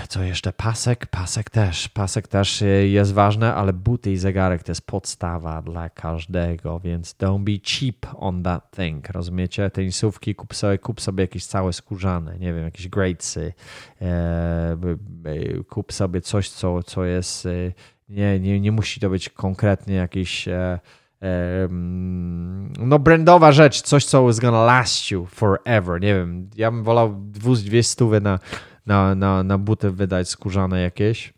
[SPEAKER 1] Co jeszcze? Pasek? Pasek też. Pasek też jest ważny, ale buty i zegarek to jest podstawa dla każdego, więc don't be cheap on that thing. Rozumiecie? Tenisówki kup sobie, kup sobie jakieś całe skórzane, nie wiem, jakieś greatsy. E, kup sobie coś, co, co jest. E, nie, nie, nie musi to być konkretnie jakieś e, no brandowa rzecz, coś co is gonna last you forever, nie wiem, ja bym wolał dwie stówy na, na, na, na buty wydać skórzane jakieś.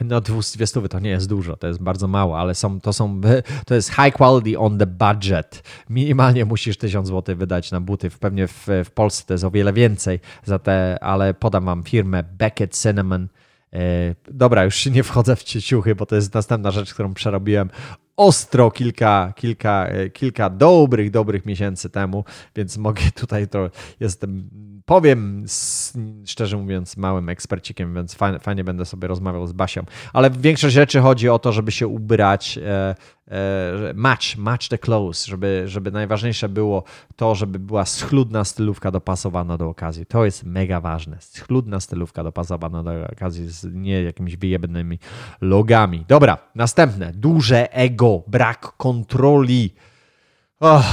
[SPEAKER 1] No 200 stówy to nie jest dużo, to jest bardzo mało, ale są, to są, to jest high quality on the budget. Minimalnie musisz 1000 zł wydać na buty, pewnie w, w Polsce to jest o wiele więcej za te, ale podam wam firmę Beckett Cinnamon. E, dobra, już nie wchodzę w ciuchy, bo to jest następna rzecz, którą przerobiłem ostro kilka, kilka, e, kilka dobrych, dobrych miesięcy temu, więc mogę tutaj to jestem, powiem szczerze mówiąc, małym ekspercikiem, więc fajnie, będę sobie rozmawiał z Basią. Ale większość rzeczy chodzi o to, żeby się ubrać e, E, match, match the clothes, żeby, żeby najważniejsze było to, żeby była schludna stylówka dopasowana do okazji. To jest mega ważne. Schludna stylówka dopasowana do okazji z nie jakimiś wyjebnymi logami. Dobra, następne. Duże ego, brak kontroli. Oh,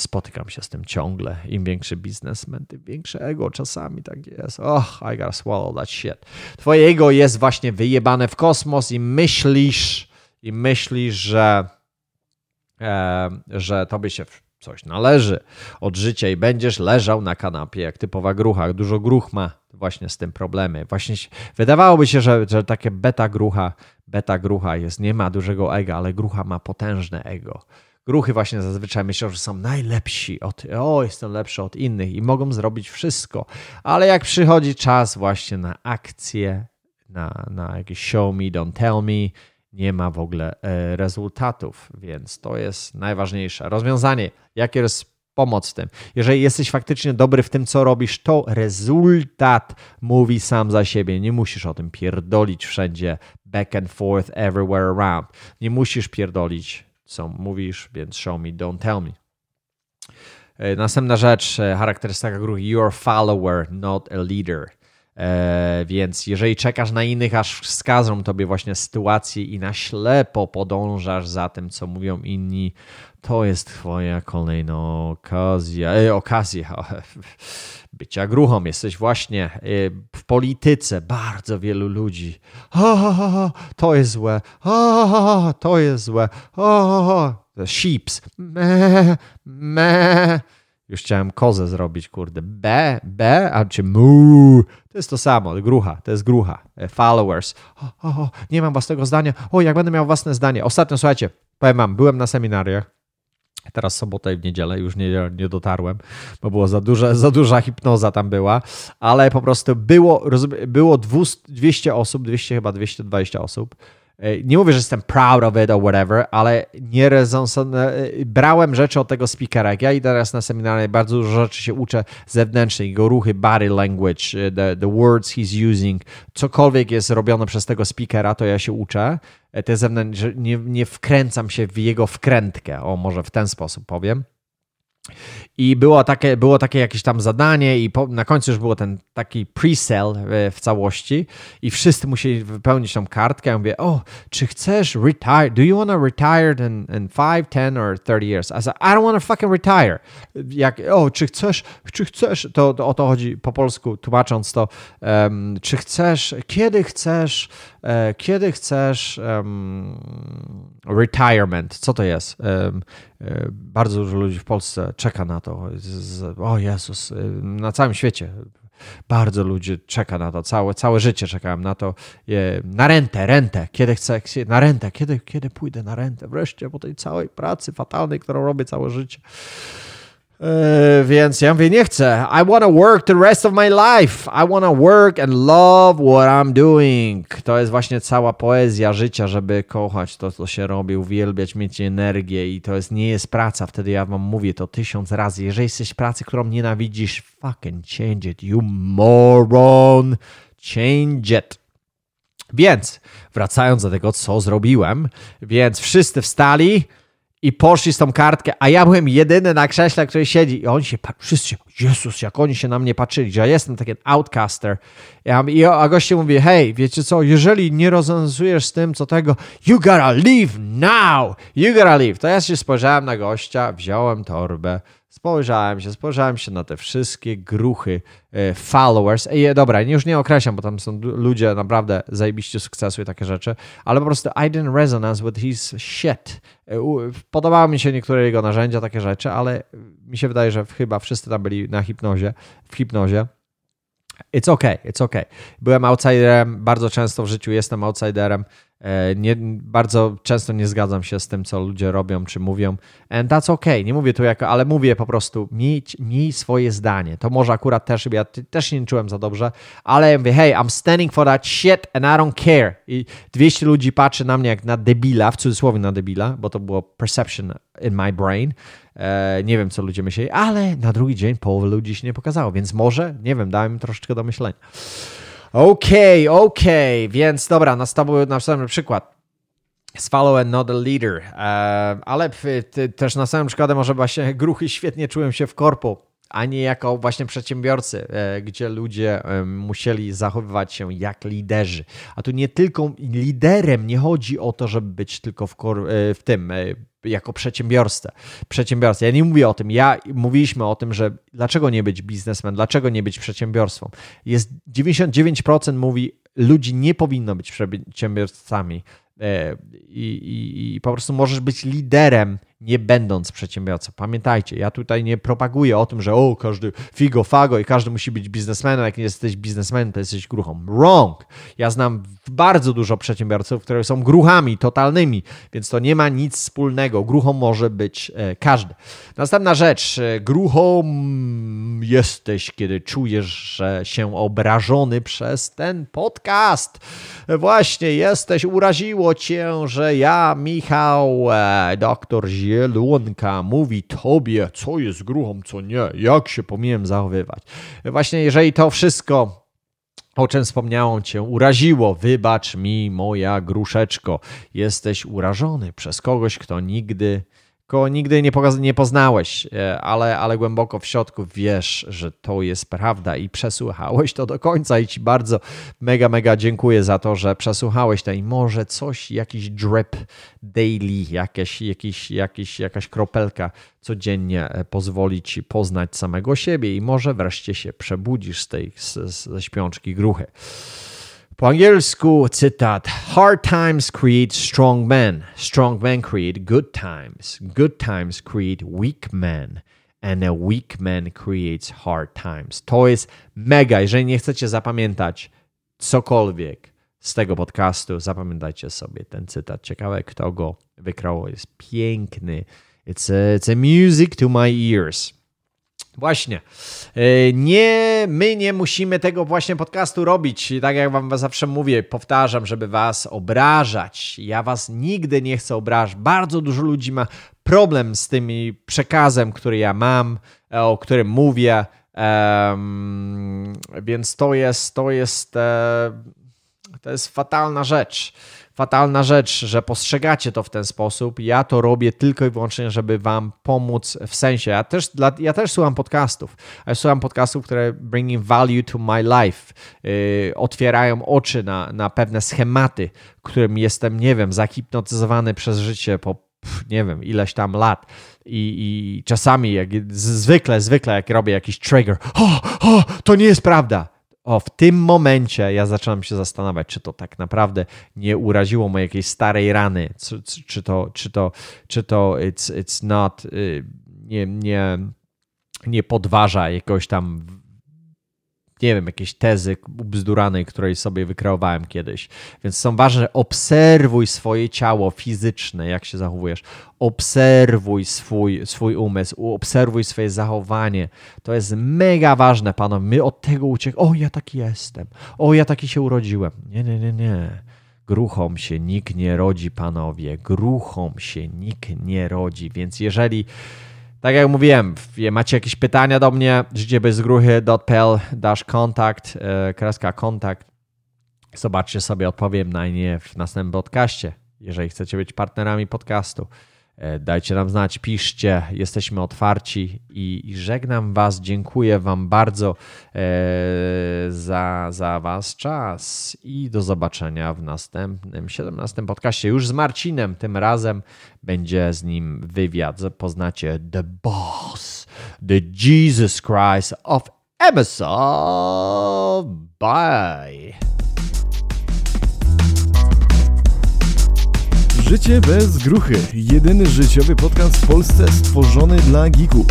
[SPEAKER 1] spotykam się z tym ciągle. Im większy biznesmen, tym większe ego. Czasami tak jest. Oh, I gotta swallow that shit. Twoje ego jest właśnie wyjebane w kosmos i myślisz i myślisz, że, e, że tobie się coś należy od życia i będziesz leżał na kanapie jak typowa grucha. Dużo gruch ma właśnie z tym problemy. Właśnie wydawałoby się, że, że takie beta grucha, beta grucha jest, nie ma dużego ego, ale grucha ma potężne ego. Gruchy właśnie zazwyczaj myślą, że są najlepsi od, o, jestem lepszy od innych i mogą zrobić wszystko. Ale jak przychodzi czas właśnie na akcję, na, na jakieś show me, don't tell me, nie ma w ogóle e, rezultatów, więc to jest najważniejsze. Rozwiązanie, jakie jest pomoc w tym. Jeżeli jesteś faktycznie dobry w tym, co robisz, to rezultat mówi sam za siebie. Nie musisz o tym pierdolić wszędzie, back and forth, everywhere around. Nie musisz pierdolić, co mówisz, więc show me, don't tell me. E, następna rzecz, e, charakterystyka grupy, you're a follower, not a leader. E, więc jeżeli czekasz na innych, aż wskażą tobie właśnie sytuację i na ślepo podążasz za tym, co mówią inni, to jest twoja kolejna okazja, e, okazja bycia gruchą. Jesteś właśnie e, w polityce bardzo wielu ludzi. O, to jest złe. O, to jest złe. O, sheeps. Me, me. Już chciałem kozę zrobić, kurde. B, B, a czy mu. To jest to samo, grucha, to jest grucha. E, followers. O, o, nie mam własnego zdania. O, jak będę miał własne zdanie. Ostatnio, słuchajcie, powiem wam, byłem na seminariach. Teraz sobotę i w niedzielę już nie, nie dotarłem, bo było za duża, za duża hipnoza tam była, ale po prostu było, było 200 osób, 200 chyba 220 osób nie mówię, że jestem proud of it or whatever, ale nie rezonsowane. Brałem rzeczy od tego speakera. Jak ja idę teraz na seminarium, bardzo dużo rzeczy się uczę zewnętrznych, jego ruchy, body language, e, the, the words he's using, cokolwiek jest robione przez tego speakera, to ja się uczę. E, te zewnętrzne, nie, nie wkręcam się w jego wkrętkę, o może w ten sposób powiem. I było takie, było takie jakieś tam zadanie, i po, na końcu już było ten taki pre-sale w, w całości, i wszyscy musieli wypełnić tą kartkę. Ja mówię, o, czy chcesz retire? Do you want to retire in, in 5, 10 or 30 years? I said, I don't want to fucking retire. Jak, o, czy chcesz, czy chcesz, to, to o to chodzi po polsku, tłumacząc to, um, czy chcesz, kiedy chcesz, e, kiedy chcesz um, retirement? Co to jest? Um, e, bardzo dużo ludzi w Polsce czeka na to. O Jezus, e, na całym świecie bardzo ludzi czeka na to, całe, całe życie czekałem na to, na rentę, rentę, kiedy chcę, na rentę, kiedy, kiedy pójdę na rentę, wreszcie po tej całej pracy fatalnej, którą robię całe życie. Yy, więc ja mówię, nie chcę. I want to work the rest of my life. I want to work and love what I'm doing. To jest właśnie cała poezja życia, żeby kochać to, co się robi, uwielbiać, mieć energię i to jest, nie jest praca. Wtedy ja wam mówię to tysiąc razy. Jeżeli jesteś pracy, którą nienawidzisz, fucking change it, you moron. Change it. Więc wracając do tego, co zrobiłem, więc wszyscy wstali, i poszli z tą kartkę, a ja byłem jedyny na krześle, który siedzi i oni się, wszyscy, Jezus, jak oni się na mnie patrzyli, że ja jestem taki outcaster. Ja, I a goście mówi, hej, wiecie co, jeżeli nie rozwiązujesz z tym, co tego, you gotta leave now, you gotta leave. To ja się spojrzałem na gościa, wziąłem torbę, Spojrzałem się, spojrzałem się na te wszystkie gruchy e, followers. I dobra, już nie określam, bo tam są ludzie naprawdę zajebiście sukcesu i takie rzeczy, ale po prostu I didn't resonance with his shit. E, podobały mi się niektóre jego narzędzia, takie rzeczy, ale mi się wydaje, że chyba wszyscy tam byli na hipnozie, w hipnozie. It's okay, it's okay. Byłem outsiderem, bardzo często w życiu jestem outsiderem. E, nie, bardzo często nie zgadzam się z tym, co ludzie robią czy mówią. And that's okay. Nie mówię tu jako, ale mówię po prostu, miej, miej swoje zdanie. To może akurat też, ja też nie czułem za dobrze, ale ja mówię, hey, I'm standing for that shit and I don't care. I 200 ludzi patrzy na mnie jak na debila, w cudzysłowie na debila, bo to było perception in my brain. E, nie wiem, co ludzie myśleli, ale na drugi dzień połowa ludzi się nie pokazało, więc może, nie wiem, dałem troszeczkę do myślenia. Okej, okay, okej, okay. więc dobra, następny przykład. Follow another leader. E, ale też na samym przykładzie może właśnie gruchy świetnie czułem się w korpo, a nie jako właśnie przedsiębiorcy, e, gdzie ludzie musieli zachowywać się jak liderzy. A tu nie tylko liderem nie chodzi o to, żeby być tylko w, w tym jako przedsiębiorcę. przedsiębiorca. Ja nie mówię o tym. Ja mówiliśmy o tym, że dlaczego nie być biznesmen, dlaczego nie być przedsiębiorstwem. Jest 99% mówi, ludzi nie powinno być przedsiębiorcami. E, I, i, I, po prostu możesz być liderem, nie będąc przedsiębiorcą. Pamiętajcie, ja tutaj nie propaguję o tym, że o, każdy figo, fago i każdy musi być biznesmenem. Jak nie jesteś biznesmenem, to jesteś gruchą. Wrong! Ja znam bardzo dużo przedsiębiorców, które są gruchami totalnymi, więc to nie ma nic wspólnego. Gruchą może być e, każdy. Następna rzecz. E, gruchą jesteś, kiedy czujesz, że się obrażony przez ten podcast. Właśnie jesteś, uraziło cię, że ja, Michał, e, doktor Zielonka, mówi tobie, co jest gruchą, co nie, jak się powinienem zachowywać. Właśnie jeżeli to wszystko o czym wspomniałem cię, uraziło. Wybacz mi, moja gruszeczko. Jesteś urażony przez kogoś, kto nigdy, kogo nigdy nie, nie poznałeś, e, ale, ale głęboko w środku wiesz, że to jest prawda i przesłuchałeś to do końca i ci bardzo mega, mega dziękuję za to, że przesłuchałeś to i może coś, jakiś drip daily, jakieś, jakiś, jakiś, jakaś kropelka codziennie e, pozwoli ci poznać samego siebie i może wreszcie się przebudzisz z tej ze śpiączki gruchy. Po angielsku cytat: Hard times create strong men. Strong men create good times. Good times create weak men. And a weak man creates hard times. To jest mega. Jeżeli nie chcecie zapamiętać cokolwiek z tego podcastu, zapamiętajcie sobie ten cytat. Ciekawe, kto go wykreował. Jest piękny. It's a, it's a music to my ears. Właśnie. E, nie, my nie musimy tego właśnie podcastu robić. Tak jak wam zawsze mówię, powtarzam, żeby was obrażać. Ja was nigdy nie chcę obrażać. Bardzo dużo ludzi ma problem z tym przekazem, który ja mam, e, o którym mówię. Um, więc to jest, to jest, e, to jest fatalna rzecz. Fatalna rzecz, że postrzegacie to w ten sposób. Ja to robię tylko i wyłącznie, żeby wam pomóc w sensie. Ja też, dla, ja też słucham podcastów. Ja słucham podcastów, które bringing value to my life. Yy, otwierają oczy na, na pewne schematy, którym jestem, nie wiem, zahipnotyzowany przez życie po nie wiem, ileś tam lat. I, I czasami, jak, zwykle, zwykle, jak robię jakiś trigger, o, o, to nie jest prawda o, w tym momencie ja zaczynam się zastanawiać, czy to tak naprawdę nie uraziło mojej jakiejś starej rany, czy, czy to, czy to, czy to it's, it's not, y, nie, nie, nie podważa jakoś tam nie wiem, jakieś tezy ubzduranej, której sobie wykreowałem kiedyś. Więc są ważne, obserwuj swoje ciało fizyczne, jak się zachowujesz. Obserwuj swój, swój umysł, obserwuj swoje zachowanie. To jest mega ważne, panowie. My od tego uciekamy. O, ja taki jestem. O, ja taki się urodziłem. Nie, nie, nie, nie. Gruchom się nikt nie rodzi, panowie. Gruchom się nikt nie rodzi. Więc jeżeli tak jak mówiłem, macie jakieś pytania do mnie, życiebezgruchy.pl dasz kontakt, e, kreska kontakt. Zobaczcie sobie, odpowiem na nie w następnym podcaście. Jeżeli chcecie być partnerami podcastu, dajcie nam znać, piszcie, jesteśmy otwarci i, i żegnam Was. Dziękuję Wam bardzo e, za, za Was czas i do zobaczenia w następnym 17 podcaście. Już z Marcinem, tym razem będzie z nim wywiad. Poznacie The Boss, The Jesus Christ of Emerson. Bye.
[SPEAKER 2] Życie bez gruchy. Jedyny życiowy podcast w Polsce stworzony dla geeków.